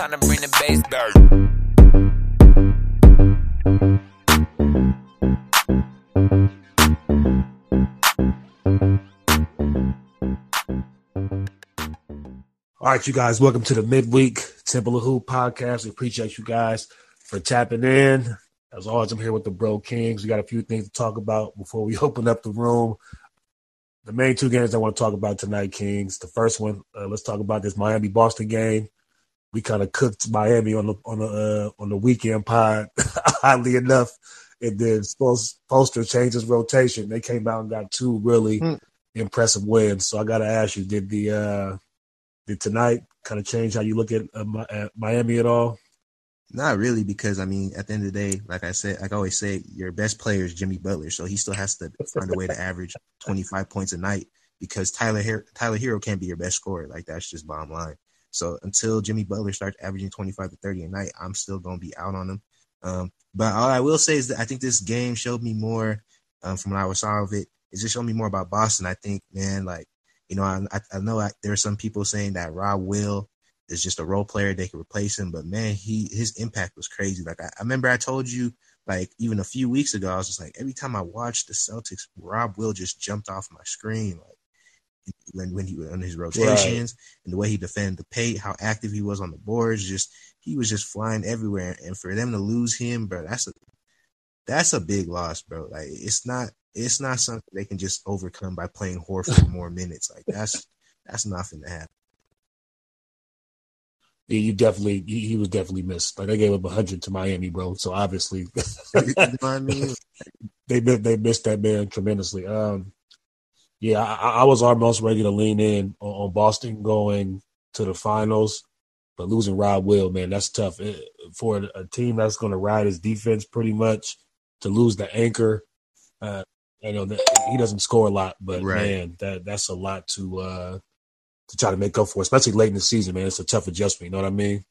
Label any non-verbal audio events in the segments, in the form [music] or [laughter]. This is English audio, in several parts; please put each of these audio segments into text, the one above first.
Time to bring the bass back. All right, you guys, welcome to the midweek Temple of Hoop podcast. We appreciate you guys for tapping in. As always, I'm here with the Bro Kings. We got a few things to talk about before we [laughs] open up the room. The main two games I want to talk about tonight, Kings. The first one, uh, let's talk about this Miami Boston game. We kind of cooked Miami on the on the uh, on the weekend pod, [laughs] oddly enough. And then Poster changed his rotation. They came out and got two really Hmm. impressive wins. So I got to ask you, did the uh, did tonight kind of change how you look at, uh, at Miami at all? Not really, because I mean, at the end of the day, like I said, like I always say, your best player is Jimmy Butler, so he still has to find a way to [laughs] average 25 points a night because Tyler Her- Tyler Herro can't be your best scorer. Like that's just bottom line. So until Jimmy Butler starts averaging 25 to 30 a night, I'm still gonna be out on him. Um, but all I will say is that I think this game showed me more um, from what I saw of it. It just showed me more about Boston. I think, man, like you know, I, I- I know I, there are some people saying that Rob Will is just a role player they could replace him, but man, he his impact was crazy. Like I, I remember I told you like even a few weeks ago, I was just like every time I watched the Celtics, Rob Will just jumped off my screen like when when he was on his rotations and the way he defended the paint, how active he was on the boards, just he was just flying everywhere. And for them to lose him, bro, that's a that's a big loss, bro. Like it's not it's not something they can just overcome by playing Horford [laughs] more minutes. Like that's that's nothing to happen. Yeah, you definitely he, he was definitely missed. Like they gave up hundred to Miami, bro. So obviously [laughs] you know I mean? [laughs] they they missed that man tremendously. Um, yeah, I, I was almost ready to lean in on, on Boston going to the finals, but losing Rob Will, man, that's tough It- for a team that's going to ride his defense pretty much. To lose the anchor, uh, you know that, he doesn't score a lot, but Right. man, that that's a lot to uh, to try to make up for, especially late in the season, man. It's a tough adjustment. You know what I mean?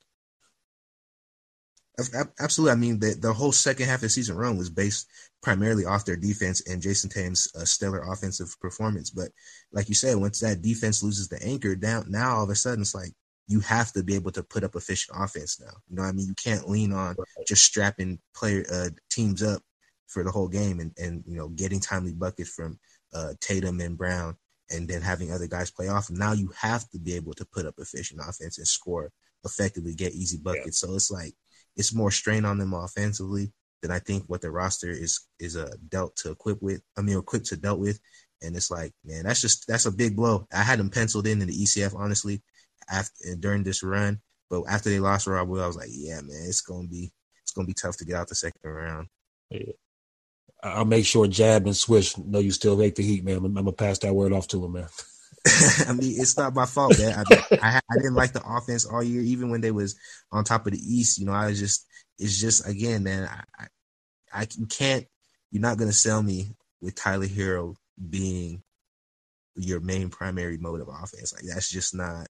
Ab- ab- Absolutely. I mean, the, the whole second half of the season run was based primarily off their defense and Jayson Tatum's uh, stellar offensive performance. But like you said, once that defense loses the anchor down, now all of a sudden it's like you have to be able to put up efficient offense now. You know what I mean? You can't lean on just strapping player uh, teams up for the whole game and, and you know getting timely buckets from uh, Tatum and Brown and then having other guys play off. Now you have to be able to put up efficient offense and score effectively, get easy buckets. So it's like it's more strain on them offensively than I think what the roster is is uh, dealt to equip with. I mean, equipped to dealt with, and it's like, man, that's just that's a big blow. I had them penciled in in the ECF honestly after during this run, but after they lost Rob Will, I was like, yeah, man, it's gonna be it's gonna be tough to get out the second round. Yeah. I'll make sure Jab and Swish know you still hate the Heat, man. I'm, I'm gonna pass that word off to him, man. [laughs] [laughs] I mean, it's not my fault, man. I, I I didn't like the offense all year, even when they was on top of the East. You know, I was just it's just again, man. I I, can't. You're not gonna sell me with Tyler Herro being your main primary mode of offense. Like that's just not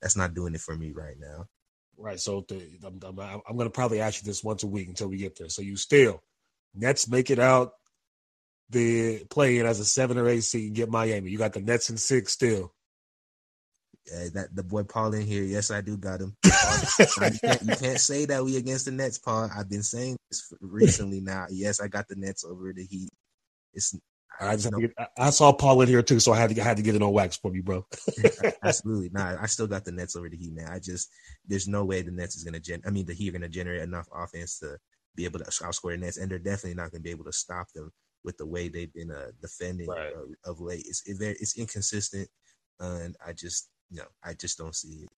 that's not doing it for me right now. Right. So the, I'm, I'm, I'm going to probably ask you this once a week until we get there. So you still Nets make it out the playing as a seven or eight seed and get Miami. You got the Nets in six still. Uh, that the boy Paul in here, yes, I do got him. [laughs] You, can't, you can't say that we against the Nets, Paul. I've been saying this recently. Now, yes, I got the Nets over the Heat. It's I just get, I- I saw Paul in here too, so I had to I had to get it on wax for me, bro. [laughs] [laughs] Absolutely. Nah, I still got the Nets over the Heat, man. I just there's no way the Nets is gonna gen I mean the Heat are gonna generate enough offense to be able to outscore the Nets, and they're definitely not gonna be able to stop them with the way they've been uh, defending Right. uh, of late. It's it it's inconsistent, and I just you know I just don't see it.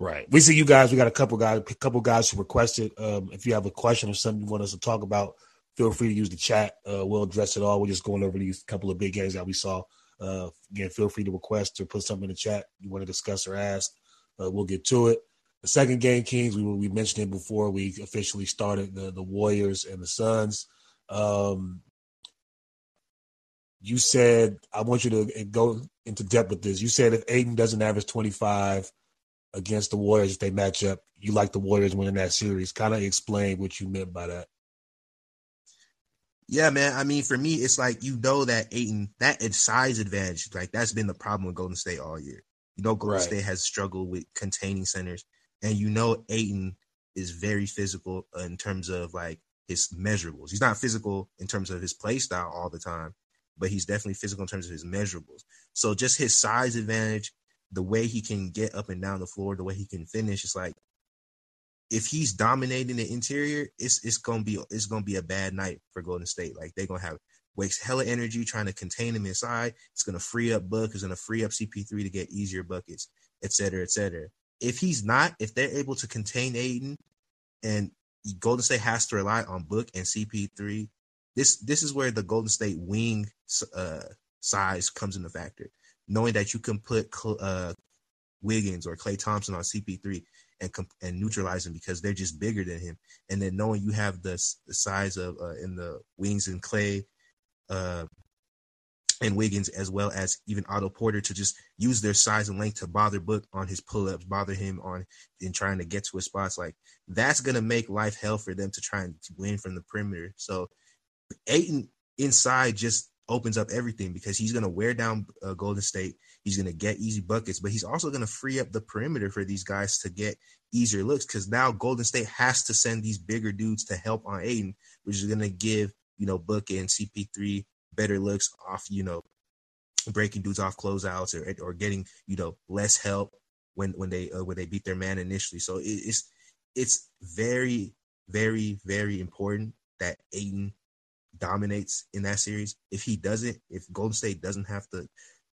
Right. We see you guys. We got a couple guys, a couple guys who requested. Um, if you have a question or something you want us to talk about feel free to use the chat. Uh, we'll address it all. We're just going over these couple of big games that we saw. Uh, again, feel free to request or put something in the chat you want to discuss or ask. Uh, we'll get to it. The second game, Kings, we we mentioned it before we officially started the the Warriors and the Suns. Um, you said I want you to go into depth with this. You said if Ayton doesn't average 25 against the Warriors if they match up, you like the Warriors winning that series. Kind of explain what you meant by that. Yeah, man. I mean, for me, it's like you know that Ayton that size advantage, like that's been the problem with Golden State all year. You know, Golden right. State has struggled with containing centers, and you know Ayton is very physical in terms of like his measurables. He's not physical in terms of his play style all the time, but he's definitely physical in terms of his measurables. So just his size advantage, the way he can get up and down the floor, the way he can finish, it's like if he's dominating the interior, it's it's gonna be it's gonna be a bad night for Golden State. Like they're gonna have wastes hella energy trying to contain him inside. It's gonna free up Book. It's gonna free up CP3 to get easier buckets, et cetera, et cetera. If he's not, if they're able to contain Ayton and Golden State has to rely on Book and CP3, this this is where the Golden State wing uh, size comes into factor. Knowing that you can put uh, Wiggins or Klay Thompson on CP3 and and neutralize him because they're just bigger than him, and then knowing you have the, the size of uh, in the wings and Klay, uh, and Wiggins as well as even Otto Porter to just use their size and length to bother Book on his pull ups, bother him on in trying to get to his spots. Like that's gonna make life hell for them to try and win from the perimeter. So Ayton inside just opens up everything because he's to wear down uh, Golden State. He's to get easy buckets, but he's also to free up the perimeter for these guys to get easier looks because now Golden State has to send these bigger dudes to help on Ayton, which is to give, you know, Book and CP3 better looks off, you know, breaking dudes off closeouts or, or getting, you know, less help when, when they, uh, when they beat their man initially. So it, it's, it's very, very, very important that Ayton dominates in that series. If he doesn't, if Golden State doesn't have to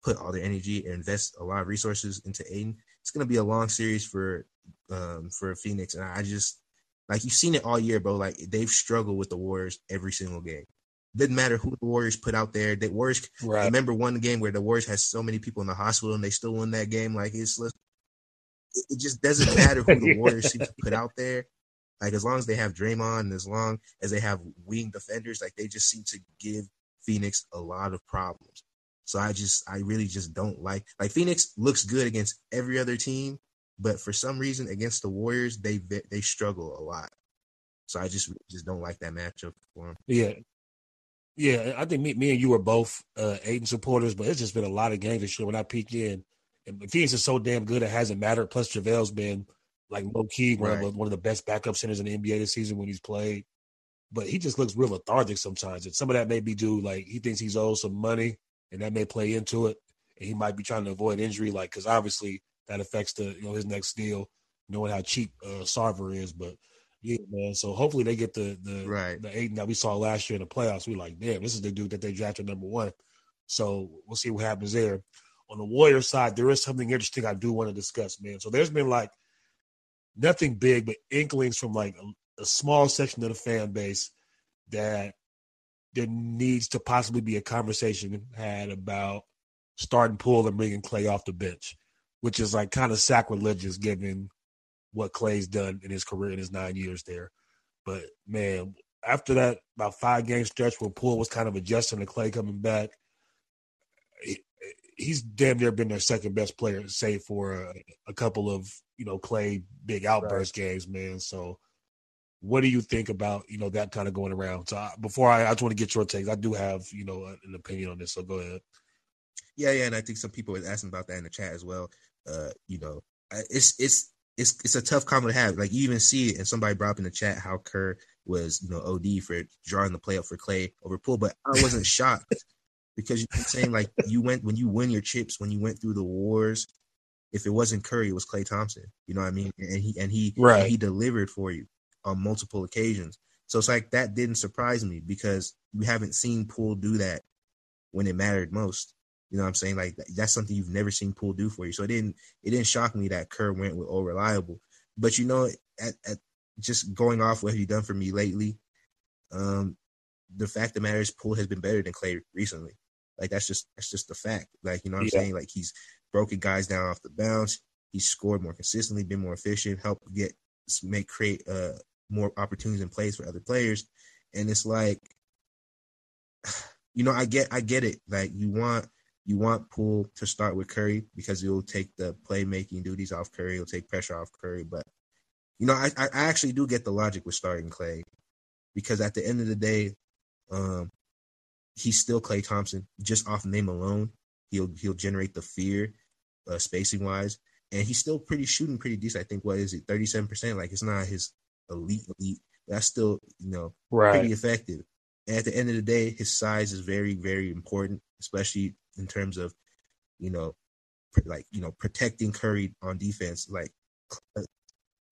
put all their energy and invest a lot of resources into Ayton, it's gonna be a long series for um for Phoenix. And I just like you've seen it all year, bro. Like they've struggled with the Warriors every single game. Didn't matter who the Warriors put out there. The Warriors right. remember one game where the Warriors had so many people in the hospital and they still won that game. Like it's it just doesn't [laughs] matter who the Warriors seem to put out there. Like as long as they have Draymond and as long as they have wing defenders, like they just seem to give Phoenix a lot of problems. So I just I really just don't like like Phoenix looks good against every other team, but for some reason against the Warriors they they struggle a lot. So I just just don't like that matchup for them. Yeah. Yeah, I think me, me and you are both uh Ayton supporters, but it's just been a lot of games this year when I peek in. And Phoenix is so damn good it hasn't mattered. Plus JaVale's been like low key one, right. of, one of the best backup centers in the NBA this season when he's played. But he just looks real lethargic sometimes. And some of that may be due like he thinks he's owed some money and that may play into it. And he might be trying to avoid injury, like because obviously that affects the you know his next deal, knowing how cheap uh Sarver is. But yeah, man. So hopefully they get the the right. the eight that we saw last year in the playoffs. We like, damn, this is the dude that they drafted number one. So we'll see what happens there. On the Warrior side, there is something interesting I do want to discuss, man. So there's been like nothing big, but inklings from like a, a small section of the fan base that there needs to possibly be a conversation had about starting Poole and bringing Klay off the bench, which is like kind of sacrilegious given what Klay's done in his career in his nine years there. But man, after that about five game stretch where Poole was kind of adjusting to Klay coming back, he's damn near been their second best player, save for a, a couple of you know Klay big outburst right. games, man. So, what do you think about you know that kind of going around? So, I, before I, I just want to get your takes. I do have you know an opinion on this, so go ahead. Yeah, yeah, and I think some people were asking about that in the chat as well. Uh, you know, it's it's it's it's a tough comment to have. Like you even see it, and somebody brought up in the chat how Kerr was you know OD for drawing the play up for Klay over Poole, but I wasn't [laughs] shocked because you're saying like you went when you win your chips when you went through the wars. If it wasn't Curry, it was Klay Thompson. You know what I mean? And he and he right. And he delivered for you on multiple occasions. So it's like that didn't surprise me because you haven't seen Poole do that when it mattered most. You know what I'm saying? Like that's something you've never seen Poole do for you. So it didn't it didn't shock me that Kerr went with all reliable. But you know, at, at just going off what he done for me lately, um, the fact of the matter is, Poole has been better than Klay recently. Like that's just that's just the fact. Like you know what I'm Yeah. saying? Like he's broken guys down off the bounce. He's scored more consistently, been more efficient, helped get make create uh more opportunities in plays for other players. And it's like, [sighs] you know, I get I get it. Like you want you want Poole to start with Curry because he'll take the playmaking duties off Curry. He'll take pressure off Curry. But you know, I I actually do get the logic with starting Klay because at the end of the day, um, he's still Klay Thompson. Just off name alone, he'll he'll generate the fear, uh, spacing wise, and he's still pretty shooting pretty decent. I think what is it, thirty seven percent? Like it's not his elite elite. That's still you know pretty effective. And at the end of the day, his size is very very important, especially in terms of you know pr- like you know protecting Curry on defense. Like uh,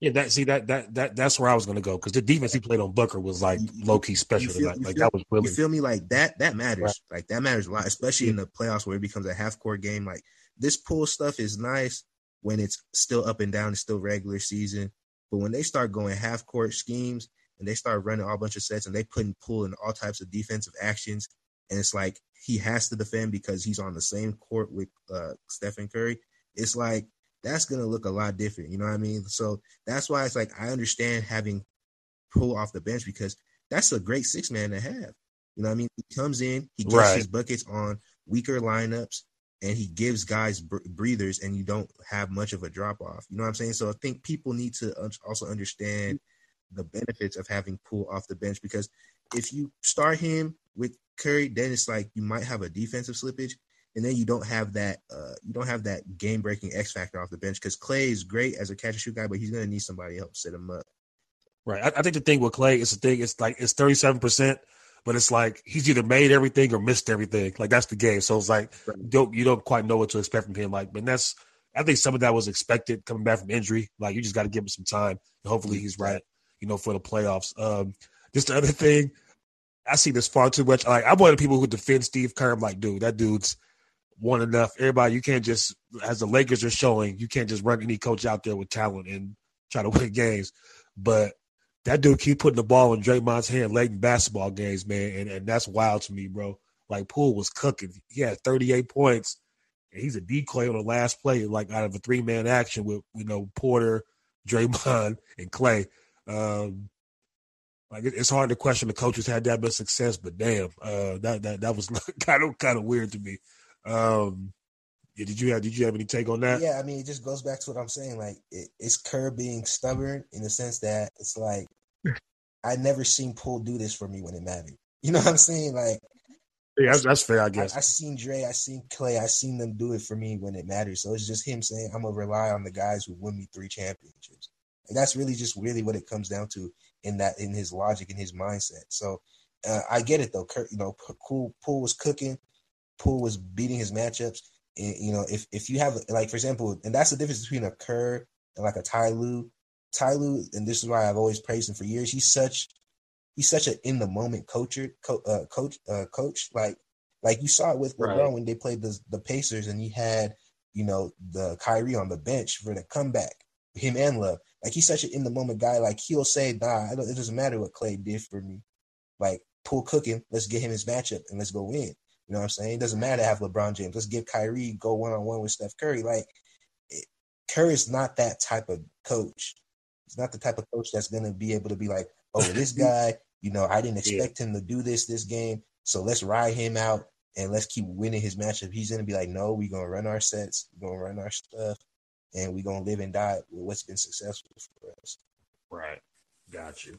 Yeah, that see that that that that's where I was gonna go because the defense he played on Booker was like low key special feel- tonight. Like feel- that was really You feel me? Like that that matters. Right. Like that matters a lot, especially in the playoffs where it becomes a half court game. Like this Poole stuff is nice when it's still up and down, it's still regular season. But when they start going half court schemes and they start running all bunch of sets and they putting Poole in all types of defensive actions, and it's like he has to defend because he's on the same court with uh Stephen Curry. It's like that's gonna look a lot different. You know what I mean? So that's why it's like I understand having Poole off the bench because that's a great six man to have. You know what I mean? He comes in, he gets Right. his buckets on weaker lineups, and he gives guys br- breathers, and you don't have much of a drop off. You know what I'm saying? So I think people need to also understand the benefits of having Poole off the bench because if you start him with Curry, then it's like you might have a defensive slippage, and then you don't have that uh, you don't have that game breaking X factor off the bench because Klay is great as a catch and shoot guy, but he's gonna need somebody to help set him up. right. I, I think the thing with Klay is the thing. It's like it's thirty seven percent, but it's like he's either made everything or missed everything. Like that's the game. So it's like Right. you don't you don't quite know what to expect from him. Like, but that's I think some of that was expected coming back from injury. Like you just got to give him some time. And hopefully he's right. You know, for the playoffs. Um, just the other thing, I see this far too much. Like I'm won of the people who defend Steve Kerr. I'm like, dude, that dude's one enough. Everybody, you can't just as the Lakers are showing, you can't just run any coach out there with talent and try to [laughs] win games. But that dude keep putting the ball in Draymond's hand late in basketball games, man, and, and that's wild to me, bro. Like Poole was cooking. He had 38 points, and he's a decoy on the last play, like out of a three man action with you know Porter, Draymond, and Klay. Um, like it- it's hard to question the coaches had that much success, but damn, uh, that that that was [laughs] kind of kind of weird to me. Um, yeah, did you have did you have any take on that? Yeah, I mean, it just goes back to what I'm saying. Like, it, it's Kerr being stubborn in the sense that it's like I never seen Poole do this for me when it mattered. You know what I'm saying? Like, Yeah, that's, that's fair, I I, guess. I seen Dre, I seen Klay, I seen them do it for me when it matters. So it's just him saying, "I'm gonna rely on the guys who win me three championships." And that's really just really what it comes down to in that in his logic in his mindset. So uh, I get it though. Kerr, you know, Poole, Poole was cooking. Poole was beating his matchups. And, you know, if if you have like for example, and that's the difference between a Kerr and like a Ty Lue. Ty Lue, and this is why I've always praised him for years. He's such he's such an in the moment coacher, co- uh, coach, uh, coach. Like like you saw it with LeBron Right. when they played the the Pacers, and he had you know the Kyrie on the bench for the comeback. Him and Love, like he's such an in the moment guy. Like he'll say, "Nah, it don't- it doesn't matter what Klay did for me. Like Poole cooking, let's get him his matchup and let's go win." You know what I'm saying? It doesn't matter to have LeBron James. Let's give Kyrie go one on one with Steph Curry. Like it, Curry is not that type of coach. He's not the type of coach that's going to be able to be like, "Oh, [laughs] this guy, you know, I didn't Yeah. expect him to do this this game, so let's ride him out and let's keep winning his matchup." He's going to be like, "No, we're going to run our sets, we're going to run our stuff, and we're to live and die with what's been successful for us." Right, got you.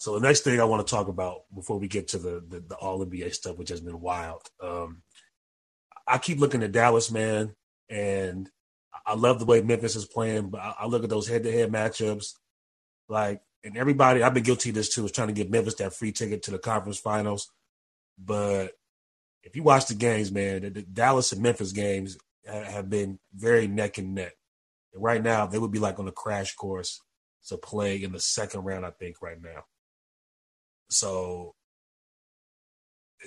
So the next thing I want to talk about before we get to the the, the All NBA stuff, which has been wild. Um, I keep looking at Dallas, man, and I love the way Memphis is playing. But I, I look at those head to head matchups. Like and everybody, I've been guilty of this too, is trying to get Memphis that free ticket to the conference finals. But if you watch the games, man, the, the Dallas and Memphis games have been very neck and neck. And right now, they would be like on a crash course to play in the second round, I think, right now. So,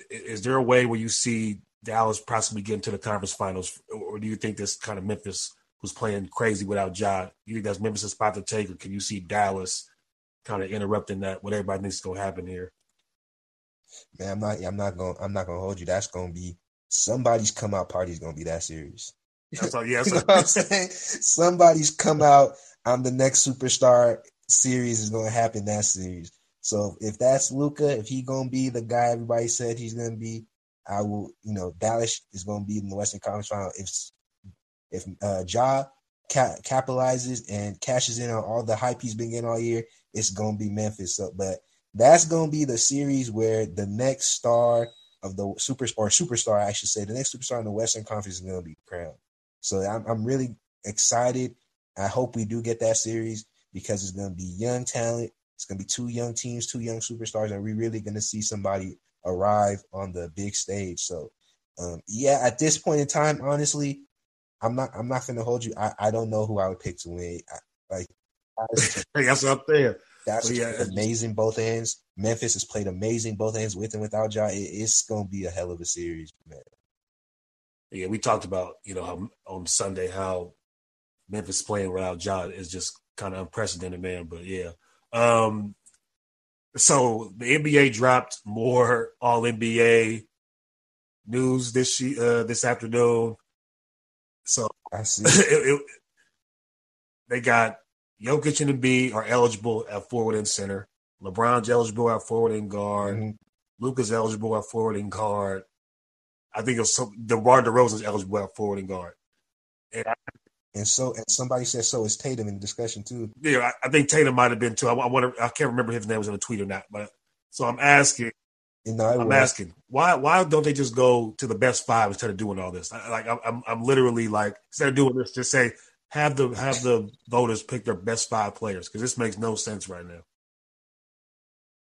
is there a way where you see Dallas possibly getting to the conference finals, or do you think this kind of Memphis was playing crazy without Ja? You think that's Memphis' spot to take, or can you see Dallas kind of interrupting that? What everybody thinks is going to happen here? Man, I'm not. I'm not going. I'm not going to hold you. That's going to be somebody's come out party is going to be that serious. That's all, yeah, [laughs] you know what I'm saying? Somebody's come out. I'm the next superstar. Series is going to happen. That series. So if that's Luka, if he to be the guy everybody said he's to be, I will. You know, Dallas is to be in the Western Conference Final. If if uh, Ja ca- capitalizes and cashes in on all the hype he's been getting all year, it's to be Memphis. So, but that's to be the series where the next star of the super or superstar, I should say, the next superstar in the Western Conference is to be crowned. So I'm, I'm really excited. I hope we do get that series because it's to be young talent. It's going to be two young teams, two young superstars, and we're really going to see somebody arrive on the big stage. So, um, yeah, at this point in time, honestly, I'm not. I'm not going to hold you. I, I don't know who I would pick to win. I, like that's [laughs] what I'm saying. That's yeah. amazing both ends. Memphis has played amazing both ends with and without Ja. It, it's going to be a hell of a series, man. Yeah, we talked about you know on Sunday how Memphis playing without Ja is just kind of unprecedented, man. But yeah, um, so the NBA dropped more All NBA news this uh, this afternoon. So I [laughs] see. it, it, they got Jokic and Embiid are eligible at forward and center. LeBron's eligible at forward and guard. Mm-hmm. Luka's eligible at forward and guard. I think it's some, DeMar DeRozan's eligible at forward and guard. And, I, and so, and somebody said so is Tatum in the discussion too. Yeah, I, I think Tatum might have been too. I, I wonder. I can't remember if his name was in a tweet or not. But so I'm asking. No, I'm asking why why don't they just go to the best five instead of doing all this? I, like I'm I'm literally like instead of doing this, just say have the have the voters pick their best five players because this makes no sense right now.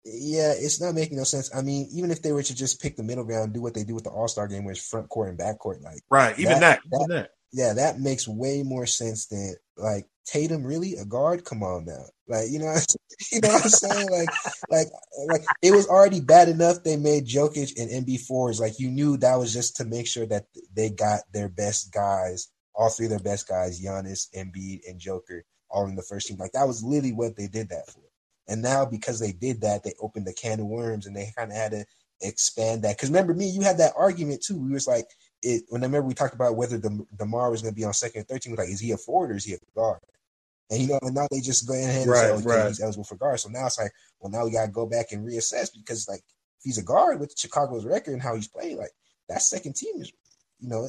Yeah, it's not making no sense. I mean, even if they were to just pick the middle ground, do what they do with the All Star game, where it's front court and back court, like right, even that, that, even that, yeah, that makes way more sense than like Tatum. Really, a guard? Come on now, like you know, [laughs] you know what I'm saying? Like, like, like it was already bad enough they made Jokic and Embiid fours. Like you knew that was just to make sure that they got their best guys, all three of their best guys, Giannis, Embiid, and Joker, all in the first team. Like that was literally what they did that for. And now because they did that, they opened the can of worms and they kind of had to expand that. Because remember me, you had that argument too. We was like, it when I remember we talked about whether the Demar was going to be on second and third team. Like, is he a forward or is he a guard? And you know, and now they just go ahead and right, oh, say, okay, right. he's eligible for guard. So now it's like, well, now we got to go back and reassess because like if he's a guard with Chicago's record and how he's playing, like that second team is, you know,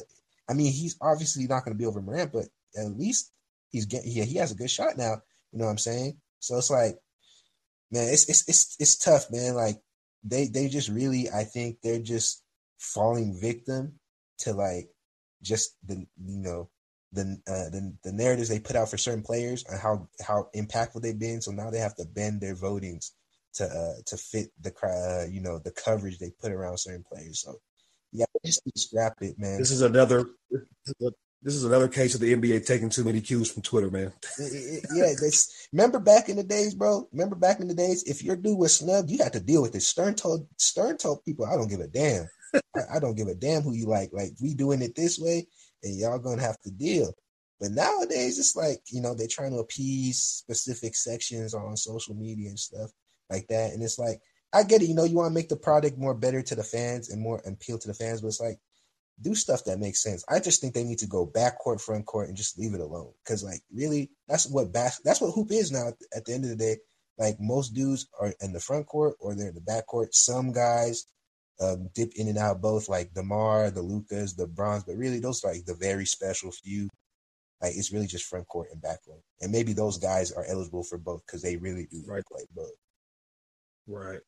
I mean, he's obviously not going to be over Morant, but at least he's getting, yeah, he has a good shot now. You know what I'm saying? So it's like man, it's it's it's it's tough, man. Like they they just really, I think they're just falling victim to like just the you know the uh, the the narratives they put out for certain players and how how impactful they've been. So now they have to bend their votings to uh to fit the uh, you know the coverage they put around certain players. So yeah, just scrap it, man. This is another this is another case of the NBA taking too many cues from Twitter, man. [laughs] yeah, remember back in the days, bro. Remember back in the days, if your dude was snubbed, you had to deal with it. Stern told Stern told people, "I don't give a damn. [laughs] I, I, don't give a damn who you like. Like we doing it this way, and y'all gonna have to deal." But nowadays, it's like you know they're trying to appease specific sections on social media and stuff like that, and it's like I get it. You know, you want to make the product more better to the fans and more appeal to the fans, but it's like do stuff that makes sense. I just think they need to go back court, front court, and just leave it alone. Because like really, that's what bas- that's what hoop is now. At the end of the day, like most dudes are in the front court or they're in the back court. Some guys um, dip in and out both, like Demar, the Lucas, the Bronze, but really those are like the very special few. Like it's really just front court and back court, and maybe those guys are eligible for both because they really do right. play both. Right.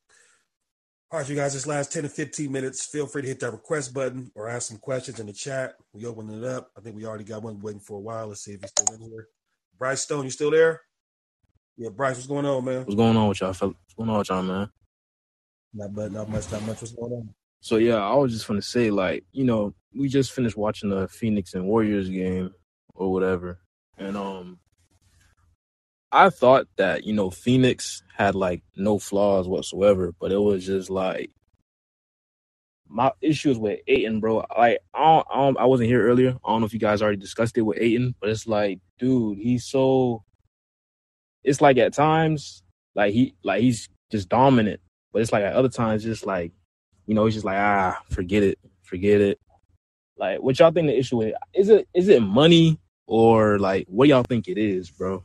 All right, you guys, this last 10 to 15 minutes, feel free to hit that request button or ask some questions in the chat. We open it up. I think we already got one waiting for a while. Let's see if he's still in here. Bryce Stone, you still there? Yeah, Bryce, what's going on, man? What's going on with y'all, fellas? What's going on with y'all, man? Not but not much, not much. What's going on? So yeah, I was just gonna say, like, you know, we just finished watching the Phoenix and Warriors game or whatever, and um, I thought that you know Phoenix had like no flaws whatsoever, but it was just like my issues with Ayton, bro. Like I I wasn't here earlier. I don't know if you guys already discussed it with Ayton, but it's like, dude, he's so. It's like at times, like he, like he's just dominant, but it's like at other times, just like, you know, he's just like, ah, forget it, forget it. Like, what y'all think the issue is? Is it is it money or like what y'all think it is, bro?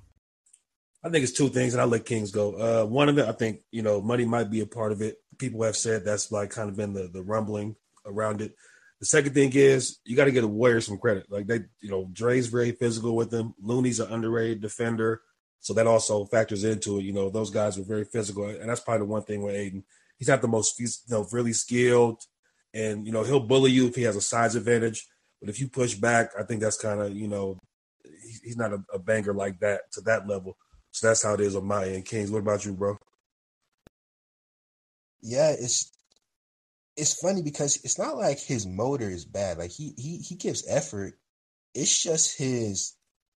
I think it's two things, and I'll let Kings go. Uh, one of it, I think, you know, money might be a part of it. People have said that's like kind of been the, the rumbling around it. The second thing is you got to get the Warriors some credit. Like they, you know, Dre's very physical with them. Looney's an underrated defender, so that also factors into it. You know, those guys are very physical, and that's probably the one thing with Ayton. He's not the most, you know, really skilled, and you know he'll bully you if he has a size advantage. But if you push back, I think that's kind of you know, he's not a, a banger like that to that level. So that's how it is on my end. Kings, what about you, bro? Yeah, it's it's funny because it's not like his motor is bad. Like he he he gives effort. It's just his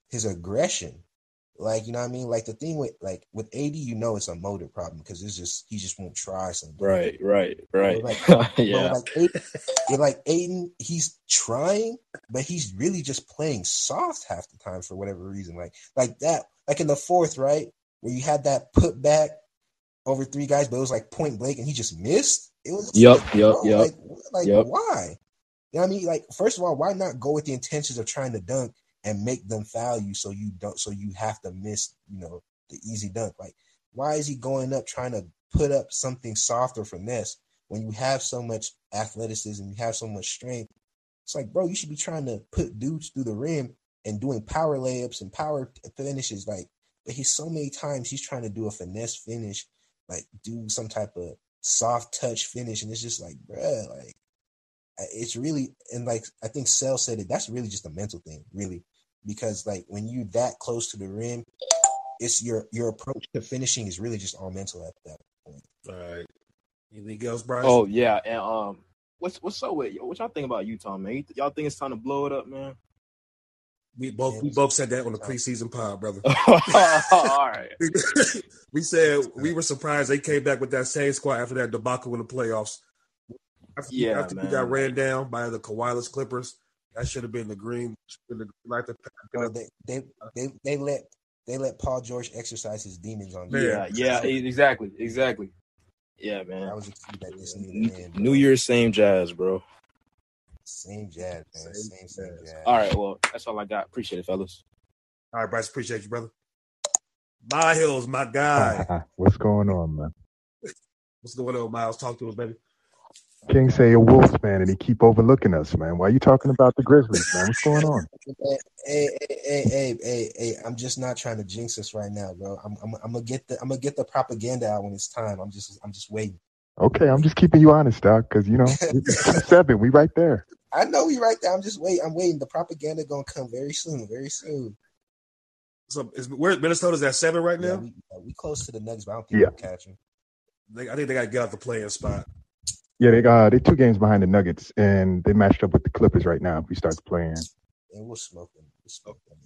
his aggression. Like you know what I mean? Like the thing with like with AD, you know it's a motor problem because it's just he just won't try something. Right, right, right. Like, [laughs] bro, yeah, like Ayton, like Ayton, he's trying, but he's really just playing soft half the time for whatever reason. Like like that, like in the fourth, right, where you had that put back over three guys, but it was like point blank, and he just missed. It was Yep, like, yep, bro, yep, Like, like yep. why? You know what I mean? Like, first of all, why not go with the intentions of trying to dunk and make them foul you so you don't so you have to miss, you know, the easy dunk? Like, why is he going up trying to put up something soft or finesse when you have so much athleticism, you have so much strength? It's like, bro, you should be trying to put dudes through the rim and doing power layups and power finishes. Like, but he's so many times he's trying to do a finesse finish, like do some type of soft touch finish, and it's just like, bruh, like it's really and like I think Cell said it. That's really just a mental thing, really, because like when you that close to the rim, it's your your approach to finishing is really just all mental at that point. All right. Anything else, Bryce? Oh yeah, and um, what's what's up with what y'all think about Utah, man? You- Y'all think it's time to blow it up, man? we both we both said that on the preseason pod, brother. [laughs] All right. [laughs] we said we were surprised they came back with that same squad after that debacle in the playoffs. After, Yeah, after we got ran down by the Kawhi's Clippers, that should have been the green. Been the, like the, Bro, they, they they they let they let Paul George exercise his demons on Man. Yeah, yeah, exactly, exactly. Yeah, man. That was a key that this needed to end. bro. New Year's, same jazz, bro. Same jazz, man. Same Same same jazz. jazz. All right, well, that's all I got. Appreciate it, fellas. All right, Bryce, appreciate you, brother. My Hills, my guy. [laughs] What's going on, man? [laughs] What's going on, Miles? Talk to us, baby. King say a Wolves fan and he keep overlooking us, man. Why are you talking about the Grizzlies, man? What's going on? Hey, hey, hey, hey, hey, hey, hey, I'm just not trying to jinx us right now, bro. I'm, I'm, I'm gonna get the, I'm gonna get the propaganda out when it's time. I'm just, I'm just waiting. Okay, I'm just keeping you honest, Doc, because you know [laughs] seven, we right there. I know we right there. I'm just waiting. I'm waiting. The propaganda gonna come very soon, very soon. So is where Minnesota's at seven right Yeah, now? we, uh, we close to the Nuggets, but I don't think Yeah. we'll catch them. I think they got to get out the playing spot. Yeah, they uh they two games behind the Nuggets, and they matched up with the Clippers right now. If we start playing, And we'll smoke them. We'll smoke them.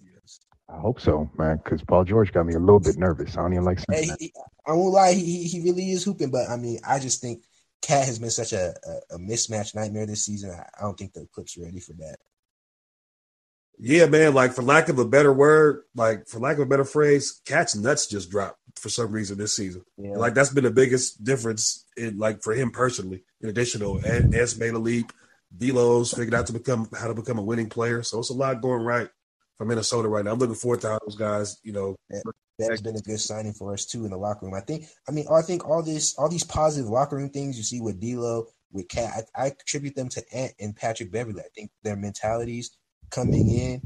I hope so, man, because Paul George got me a little bit nervous. I don't even like Hey, that. he, I won't lie. He, he he really is hooping, but I mean, I just think Cat has been such a, a, a mismatch nightmare this season. I, I don't think the Clips are ready for that. Yeah, man. Like for lack of a better word, like for lack of a better phrase, Cat's nuts just dropped for some reason this season. Yeah. Like that's been the biggest difference in like for him personally. In addition to Ed, Ed's made a leap, D'Lo's figured out to become how to become a winning player. So it's a lot going right for Minnesota right now. I'm looking forward to how those guys, you know, That's been a good signing for us too in the locker room. I think. I mean, I think all this, all these positive locker room things you see with D'Lo, with Cat, I, I attribute them to Ant and Patrick Beverley. I think their mentalities coming in,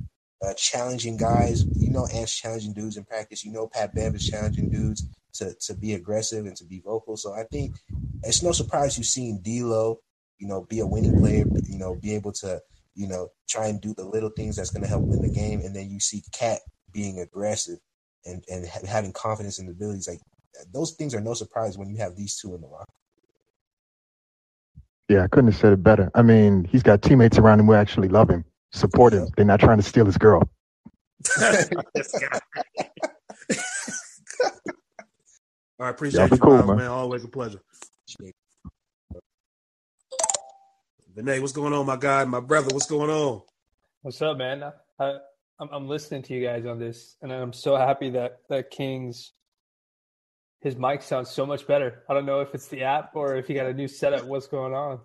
uh, challenging guys. You know, Ant's challenging dudes in practice. You know, Pat Bev is challenging dudes to to be aggressive and to be vocal. So I think it's no surprise you've seen D'Lo, you know, be a winning player. You know, be able to, you know, try and do the little things that's going to help win the game, and then you see Cat being aggressive and and ha- having confidence in the abilities. Like those things are no surprise when you have these two in the locker. Yeah, I couldn't have said it better. I mean, he's got teammates around him who actually love him, support him. They're not trying to steal his girl. This guy. All right, appreciate Y'all be you, cool, Miles, man. man. Always a pleasure. Vinay, what's going on, my guy, my brother? What's going on? What's up, man? I, I'm, I'm listening to you guys on this, and I'm so happy that that King's his mic sounds so much better. I don't know if it's the app or if he got a new setup. What's going on?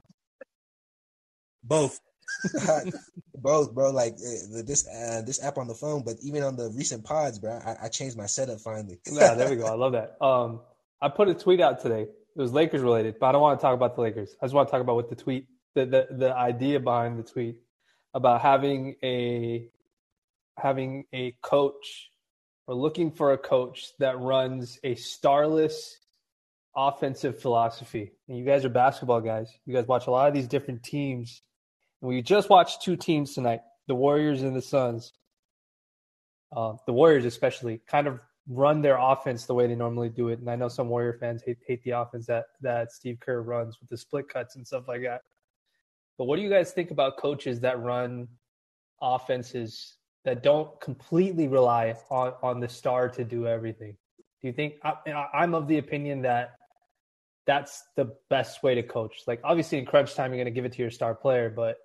Both. [laughs] Both, bro. Like uh, the, this uh, this app on the phone, but even on the recent pods, bro, I, I changed my setup finally. Yeah, there we go. I love that. Um, I put a tweet out today. It was Lakers related, but I don't want to talk about the Lakers. I just want to talk about what the tweet, the the, the idea behind the tweet about having a having a coach or looking for a coach that runs a starless offensive philosophy. And you guys are basketball guys. You guys watch a lot of these different teams. We just watched two teams tonight, the Warriors and the Suns. Uh, the Warriors especially kind of run their offense the way they normally do it. And I know some Warrior fans hate, hate the offense that, that Steve Kerr runs with the split cuts and stuff like that. But what do you guys think about coaches that run offenses that don't completely rely on, on the star to do everything? Do you think I, I'm of the opinion that that's the best way to coach? Like obviously in crunch time, you're going to give it to your star player, but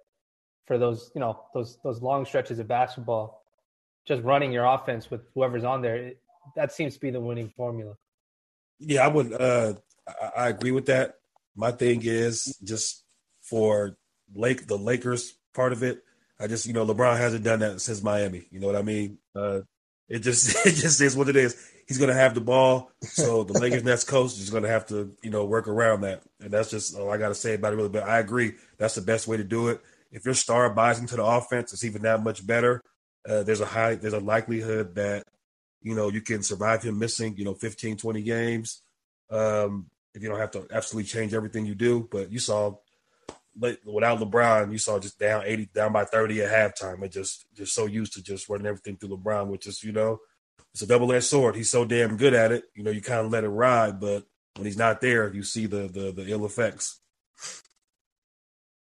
for those, you know, those those long stretches of basketball, just running your offense with whoever's on there, it, that seems to be the winning formula. Yeah, I would. Uh, I, I agree with that. My thing is just for Lake the Lakers part of it. I just you know LeBron hasn't done that since Miami. You know what I mean? Uh, it just [laughs] it just is what it is. He's gonna have the ball, so the Lakers next coach is gonna have to you know work around that, and that's just all I got to say about it. Really, but I agree that's the best way to do it. If your star buys into the offense, it's even that much better. Uh, there's a high there's a likelihood that you know you can survive him missing you know 15 20 games um if you don't have to absolutely change everything you do. But you saw without lebron you saw just down 80 down by 30 at halftime. It just just so used to just running everything through lebron which is you know it's a double-edged sword. He's so damn good at it. You know you kind of let it ride but when he's not there you see the the, the ill effects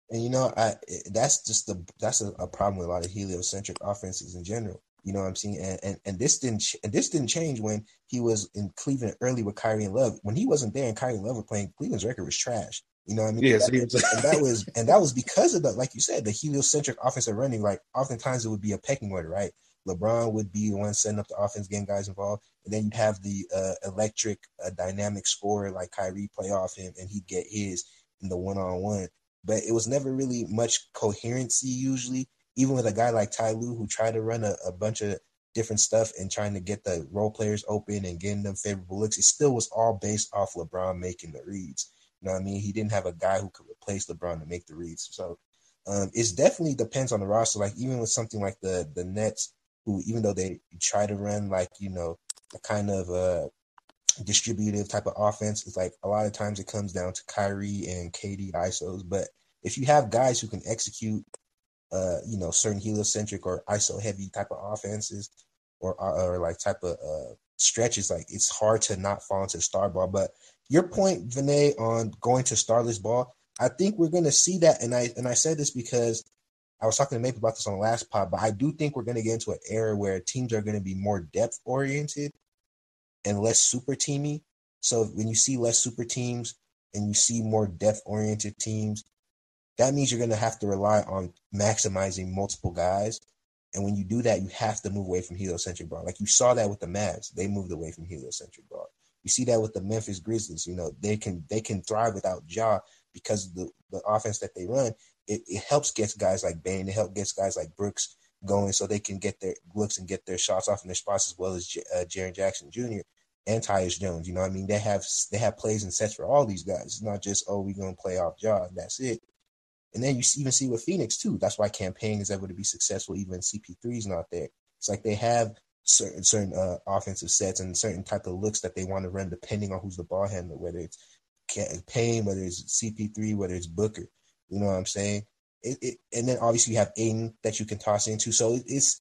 And you know, I that's just the that's a, a problem with a lot of heliocentric offenses in general. You know what I'm saying? And and, and this didn't ch- and this didn't change when he was in Cleveland early with Kyrie and Love. When he wasn't there and Kyrie and Love were playing, Cleveland's record was trash. You know what I mean? Yes, That- he was- and that was and that was because of the like you said, the heliocentric offensive running. Like oftentimes it would be a pecking order, right? LeBron would be the one setting up the offense, getting guys involved, and then you'd have the uh, electric, uh, dynamic scorer like Kyrie play off him, and he'd get his in the one on one. But it was never really much coherency usually, even with a guy like Ty Lue who tried to run a, a bunch of different stuff and trying to get the role players open and getting them favorable looks. It still was all based off LeBron making the reads. You know what I mean? He didn't have a guy who could replace LeBron to make the reads. So um, it's definitely depends on the roster. Like even with something like the the Nets, who even though they try to run like you know a kind of uh distributive type of offense, it's like a lot of times it comes down to Kyrie and KD ISOs. But if you have guys who can execute, uh, you know, certain heliocentric or ISO heavy type of offenses, or or like type of uh stretches, like it's hard to not fall into star ball. But your point, Vinay, on going to starless ball, I think we're gonna see that, and I and I said this because I was talking to Maple about this on the last pod, but I do think we're going to get into an era where teams are going to be more depth oriented and less super teamy. So when you see less super teams and you see more depth oriented teams, that means you're going to have to rely on maximizing multiple guys. And when you do that, you have to move away from heliocentric ball. Like you saw that with the Mavs, they moved away from heliocentric ball. You see that with the Memphis Grizzlies. You know they can they can thrive without Ja because the the offense that they run. It, it helps get guys like Bane. It helps get guys like Brooks going so they can get their looks and get their shots off in their spots as well as J- uh, Jaren Jackson Jr. and Tyus Jones. You know, what I mean, they have they have plays and sets for all these guys. It's not just oh we're gonna play off Ja and that's it. And then you even see with Phoenix too. That's why Cam Payne is able to be successful even CP3 is not there. It's like they have certain certain uh, offensive sets and certain type of looks that they want to run depending on who's the ball handler, whether it's Payne, whether it's CP3, whether it's Booker. You know what I'm saying? It, it, and then obviously you have Ayton that you can toss into. So it's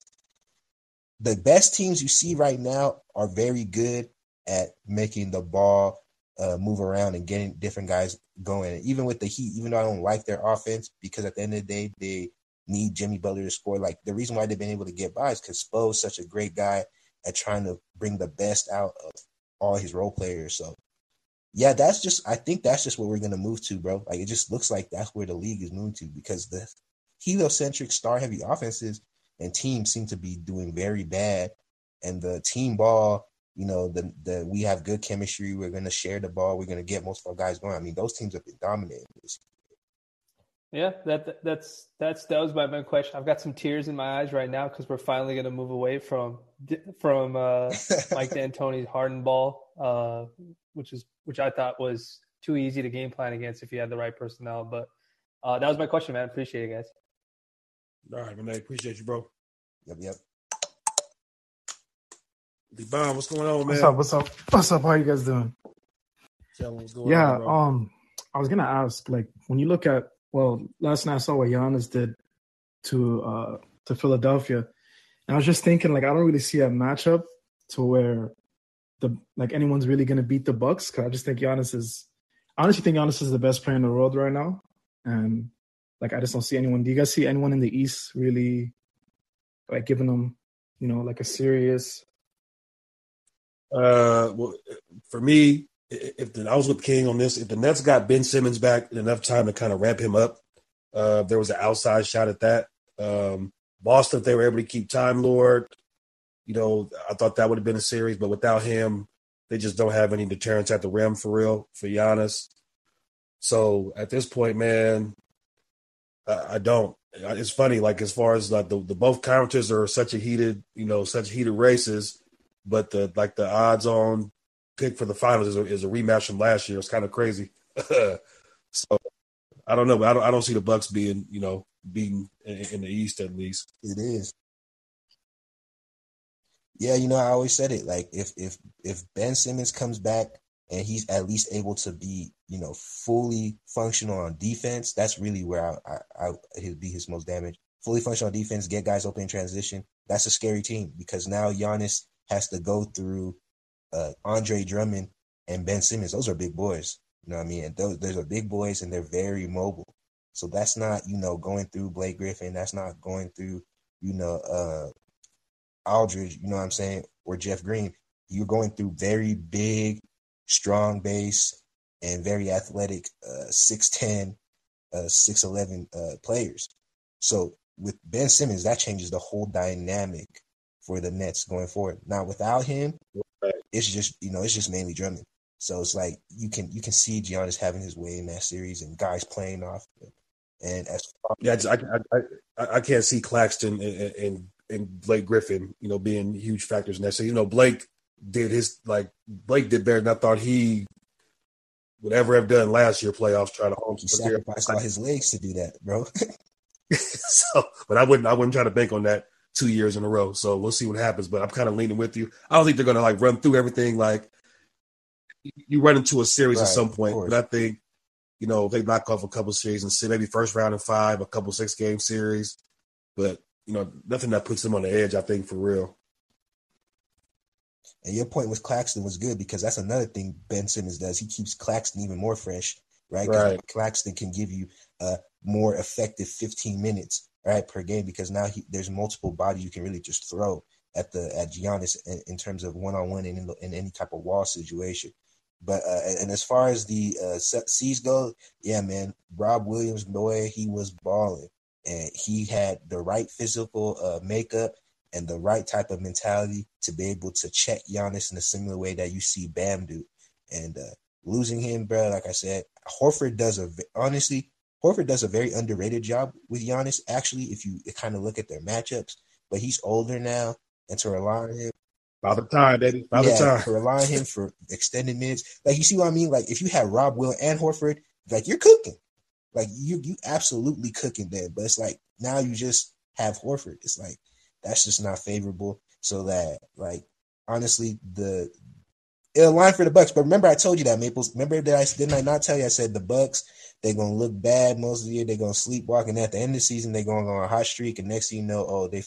the best teams you see right now are very good at making the ball uh, move around and getting different guys going. And Even with the Heat, even though I don't like their offense, because at the end of the day, they need Jimmy Butler to score. Like the reason why they've been able to get by is because Spo such a great guy at trying to bring the best out of all his role players. So yeah, that's just I think that's just what we're gonna move to, bro. Like it just looks like that's where the league is moving to because the heliocentric star heavy offenses and teams seem to be doing very bad. And the team ball, you know, the the we have good chemistry. We're gonna share the ball. We're gonna get most of our guys going. I mean, those teams have been dominating this. Yeah, that that's that's that was my main question. I've got some tears in my eyes right now because we're finally going to move away from from uh, [laughs] Mike D'Antoni's Harden ball, uh, which is which I thought was too easy to game plan against if you had the right personnel. But uh, that was my question, man. Appreciate it, guys. All right, man. Appreciate you, bro. Yep, yep. Devon, what's going on, man? What's up? What's up? What's up? How you guys doing? Tell me what's going Yeah, on, um, I was gonna ask, like, when you look at, well, last night I saw what Giannis did to uh to Philadelphia, and I was just thinking, like, I don't really see a matchup to where the like anyone's really gonna beat the Bucks. Cause I just think Giannis is, I honestly think Giannis is the best player in the world right now, and like I just don't see anyone. Do you guys see anyone in the East really like giving them, you know, like a serious? Uh, well, for me, if the, I was with King on this, if the Nets got Ben Simmons back in enough time to kind of ramp him up, uh, there was an outside shot at that. Um, Boston, if they were able to keep Time Lord, you know, I thought that would have been a series, but without him, they just don't have any deterrence at the rim for real for Giannis. So at this point, man, I, I don't. It's funny, like as far as like the, the both conferences are such a heated, you know, such heated races, but the like the odds on pick for the finals is a, is a rematch from last year. It's kind of crazy. [laughs] so I don't know, but I don't I don't see the Bucks being you know beaten in, in the East at least. It is. Yeah, you know, I always said it. Like if if if Ben Simmons comes back and he's at least able to be, you know, fully functional on defense, that's really where I, I, I he'd be his most damage. Fully functional on defense, get guys open in transition. That's a scary team because now Giannis has to go through uh, Andre Drummond and Ben Simmons. Those are big boys. You know what I mean? And those those are big boys and they're very mobile. So that's not, you know, going through Blake Griffin. That's not going through, you know, uh Aldridge, you know what I'm saying, or Jeff Green. You're going through very big, strong base and very athletic uh 6'10, uh 6'11 uh players. So with Ben Simmons, that changes the whole dynamic for the Nets going forward. Now without him, it's just you know, it's just mainly Drummond. So it's like you can you can see Giannis having his way in that series and guys playing off. And as far Yeah, I, just, I, I, I I can't see Claxton and, and and Blake Griffin, you know, being huge factors in that. So you know, Blake did his like Blake did better than I thought he would ever have done last year playoffs trying to home he sacrificed all his legs to do that, bro. [laughs] so, but I wouldn't I wouldn't try to bank on that two years in a row. So we'll see what happens. But I'm kind of leaning with you. I don't think they're gonna like run through everything. Like you run into a series at some point, but I think you know they knock off a couple series and see maybe first round in five, a couple six game series, but you know nothing that puts them on the edge. I think for real. And your point with Claxton was good because that's another thing Ben Simmons does. He keeps Claxton even more fresh, right? Right. Claxton can give you a more effective 15 minutes, right, per game because now he, there's multiple bodies you can really just throw at the at Giannis in, in terms of one on one and in, any type of wall situation. But uh, and as far as the uh, C's go, yeah, man, Rob Williams, boy, he was balling, and he had the right physical uh, makeup and the right type of mentality to be able to check Giannis in a similar way that you see Bam do. And uh, losing him, bro, like I said, Horford does a honestly, Horford does a very underrated job with Giannis. Actually, if you kind of look at their matchups, but he's older now, and to rely on him, Father time, baby. Father yeah, time. to rely on him for extended minutes, like you see what I mean. Like if you had Rob Will and Horford, like you're cooking, like you you absolutely cooking there. But it's like now you just have Horford. It's like that's just not favorable. So that like honestly, the it aligned for the Bucks. But remember, I told you that Maples. Remember that I didn't I not tell you? I said the Bucks they're gonna look bad most of the year. They're gonna sleepwalk, and at the end of the season they're gonna go on a hot streak. And next thing you know, oh they.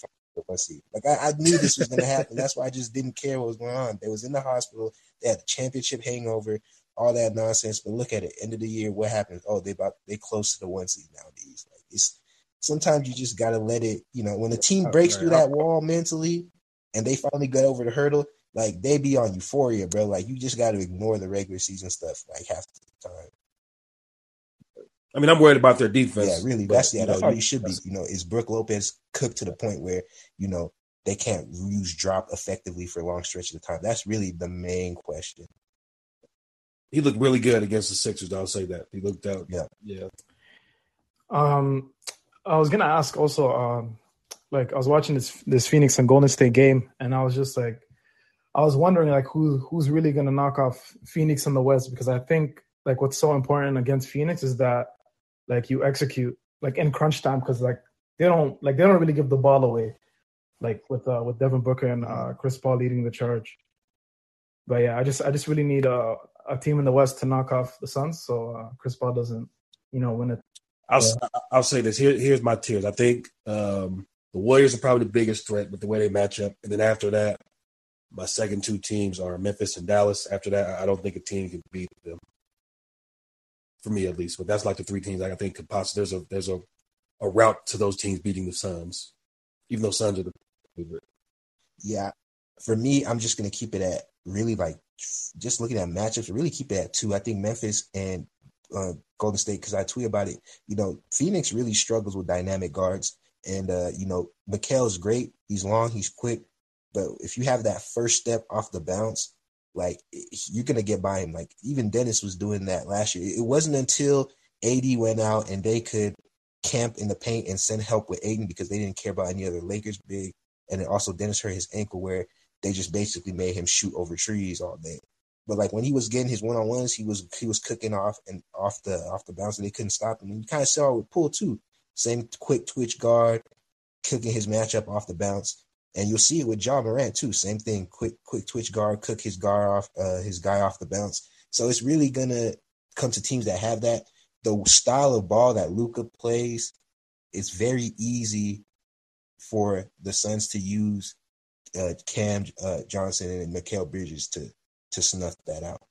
one seed. Like I, I knew this was going to happen. That's why I just didn't care what was going on. They was in the hospital. They had a championship hangover, all that nonsense. But look at it. End of the year, what happens? Oh, they about they close to the one seed nowadays. Like it's sometimes you just got to let it. You know, when the team breaks through that wall mentally, and they finally get over the hurdle, like they be on euphoria, bro. Like you just got to ignore the regular season stuff like half the time. I mean, I'm worried about their defense. Yeah, really. but, That's yeah. you know, That's what you should be. You know, is Brook Lopez cooked to the point where you know they can't use drop effectively for long stretches of time? That's really the main question. He looked really good against the Sixers. I'll say that he looked out. Yeah, yeah. Um, I was gonna ask also. Um, like I was watching this this Phoenix and Golden State game, and I was just like, I was wondering like who who's really gonna knock off Phoenix in the West because I think like what's so important against Phoenix is that like you execute like in crunch time because like they don't like they don't really give the ball away like with uh with Devin Booker and uh Chris Paul leading the charge. But yeah, I just I just really need a a team in the West to knock off the Suns so uh, Chris Paul doesn't you know win it. I'll I'll say this. Here, here's my tiers. I think um, the Warriors are probably the biggest threat with the way they match up, and then after that, my second two teams are Memphis and Dallas. After that, I don't think a team can beat them. For me, at least, but that's like the three teams I think could possibly. There's a there's a, a route to those teams beating the Suns, even though Suns are the favorite. Yeah, for me, I'm just gonna keep it at really like just looking at matchups. Really keep it at two. I think Memphis and uh, Golden State because I tweet about it. You know, Phoenix really struggles with dynamic guards, and uh, you know, Mikal's great. He's long, he's quick, but if you have that first step off the bounce, like you're gonna get by him. Like even Dennis was doing that last year. It wasn't until AD went out and they could camp in the paint and send help with Ayton because they didn't care about any other Lakers big, and then also Dennis hurt his ankle where they just basically made him shoot over trees all day. But like when he was getting his one on ones, he was he was cooking off and off the off the bounce, and they couldn't stop him. And you kind of saw it with Poole too, same quick twitch guard, cooking his matchup off the bounce. And you'll see it with Ja Morant too. Same thing, quick quick twitch guard, cook his guard off uh, his guy off the bounce. So it's really gonna come to teams that have that. The style of ball that Luka plays, it's very easy for the Suns to use uh, Cam uh, Johnson and Mikal Bridges to to snuff that out.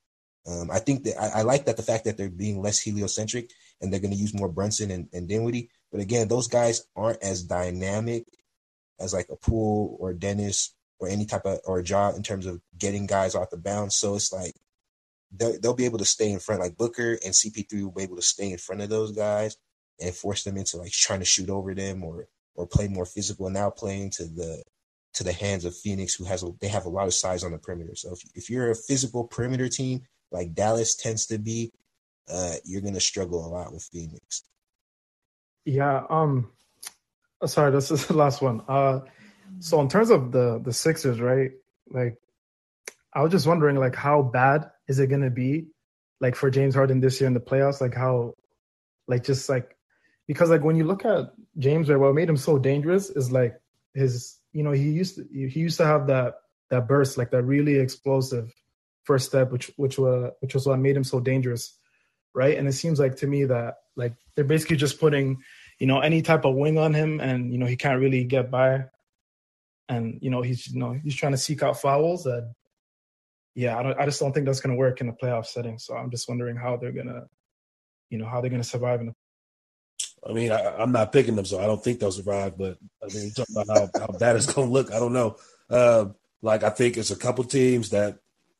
Um, I think that I, I, like that the fact that they're being less heliocentric and they're going to use more Brunson and, and Dinwiddie. But again, those guys aren't as dynamic as like a Poole or Dennis or any type of or a job in terms of getting guys off the bounce. So it's like they'll, they'll be able to stay in front. Like Booker and CP3 will be able to stay in front of those guys and force them into like trying to shoot over them or or play more physical. Now playing to the to the hands of Phoenix, who has a, they have a lot of size on the perimeter. So if, if you're a physical perimeter team like Dallas tends to be, uh, you're gonna struggle a lot with Phoenix. Yeah. Um. Sorry, this is [laughs] the last one. Uh, so in terms of the the Sixers, right? Like, I was just wondering, like, how bad is it gonna be, like, for James Harden this year in the playoffs? Like, how, like, just like, because like when you look at James, right, what made him so dangerous is like his you know he used to he used to have that that burst like that really explosive first step which which was which was what made him so dangerous right and it seems like to me that like they're basically just putting you know any type of wing on him and you know he can't really get by and you know he's you know he's trying to seek out fouls and yeah I, don't, I just don't think that's going to work in a playoff setting so i'm just wondering how they're to you know how they're to survive in the I mean, I, am not picking them, so I don't think they'll survive. But I mean, you talk about how, how bad it's going to look. I don't know. Uh, like, I think it's a couple teams that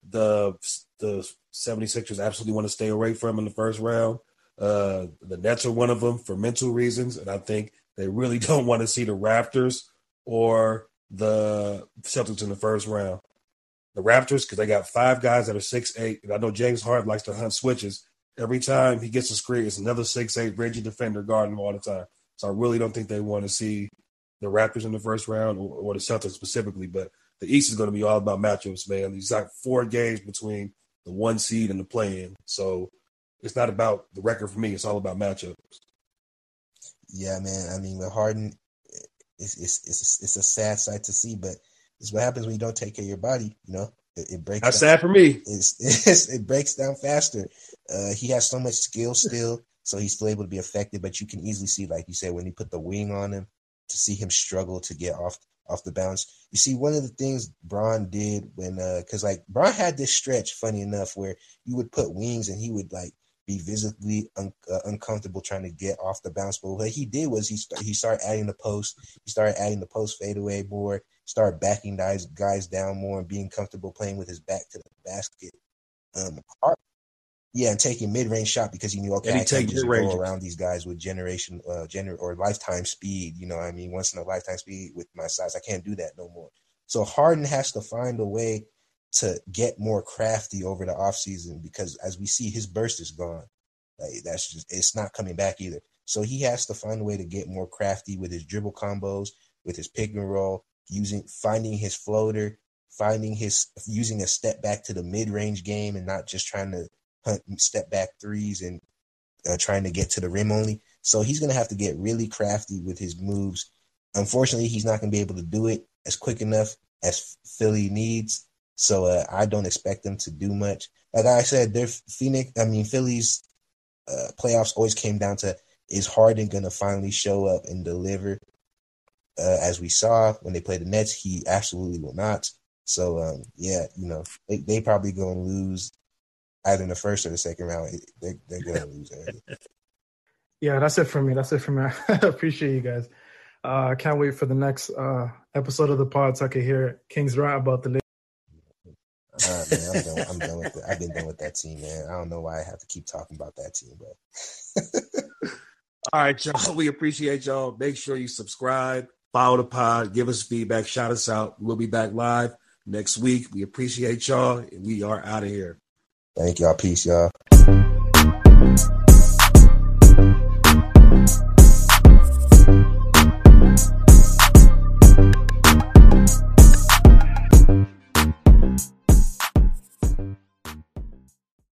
the the 76ers absolutely want to stay away from in the first round. Uh, the Nets are one of them for mental reasons, and I think they really [laughs] don't want to see the Raptors or the Celtics in the first round. The Raptors, because they got five guys that are six eight, and I know James Harden likes to hunt switches. Every time he gets a screen, it's another six eight Reggie defender guarding him all the time. So I really don't think they want to see the Raptors in the first round or, or the Celtics specifically. But the East is going to be all about matchups, man. There's like four games between the one seed and the play-in, so it's not about the record for me. It's all about matchups. Yeah, man. I mean, with Harden, it's it's it's, it's a sad sight to see, but it's what happens when you don't take care of your body. You know, it, it breaks. That's down. sad for me. It's, [laughs] it's, it breaks down faster. Uh, he has so much skill still, so he's still able to be effective. But you can easily see, like you said, when you put the wing on him, to see him struggle to get off off the bounce. You see, one of the things Bron did when, because uh, like Bron had this stretch, funny enough, where you would put wings and he would like be visibly un- uh, uncomfortable trying to get off the bounce. But what he did was he st- he started adding the post, he started adding the post fadeaway more, started backing guys guys down more and being comfortable playing with his back to the basket. Um, yeah, and taking mid range shot because he knew okay, And he I take just go around these guys with generation, uh, gener or lifetime speed. You know, what I mean, once in a lifetime speed with my size, I can't do that no more. So Harden has to find a way to get more crafty over the offseason because as we see, his burst is gone. Like that's just it's not coming back either. So he has to find a way to get more crafty with his dribble combos, with his pick and roll, using finding his floater, finding his using a step back to the mid range game and not just trying to hunt step back threes and uh, trying to get to the rim only. So he's to have to get really crafty with his moves. Unfortunately, he's not to be able to do it as quick enough as Philly needs. So uh, I don't expect them to do much. Like I said, they're Phoenix. I mean, Philly's uh, playoffs always came down to is Harden going to finally show up and deliver? Uh, as we saw when they played the Nets, he absolutely will not. So um, yeah, you know they they probably going to lose either in the first or the second round. They, they're going [laughs] to lose early. Yeah, that's it for me. That's it for me. [laughs] I appreciate you guys. Uh, I can't wait for the next uh, episode of the pod so I can hear King's rant about the. Uh, man, I'm done. I'm done with it. I've been done with that team, man. I don't know why I have to keep talking about that team, but All right, y'all. We appreciate y'all. Make sure you subscribe, follow the pod, give us feedback, shout us out. We'll be back live next week. We appreciate y'all. And we are out of here. thank y'all. Peace, y'all.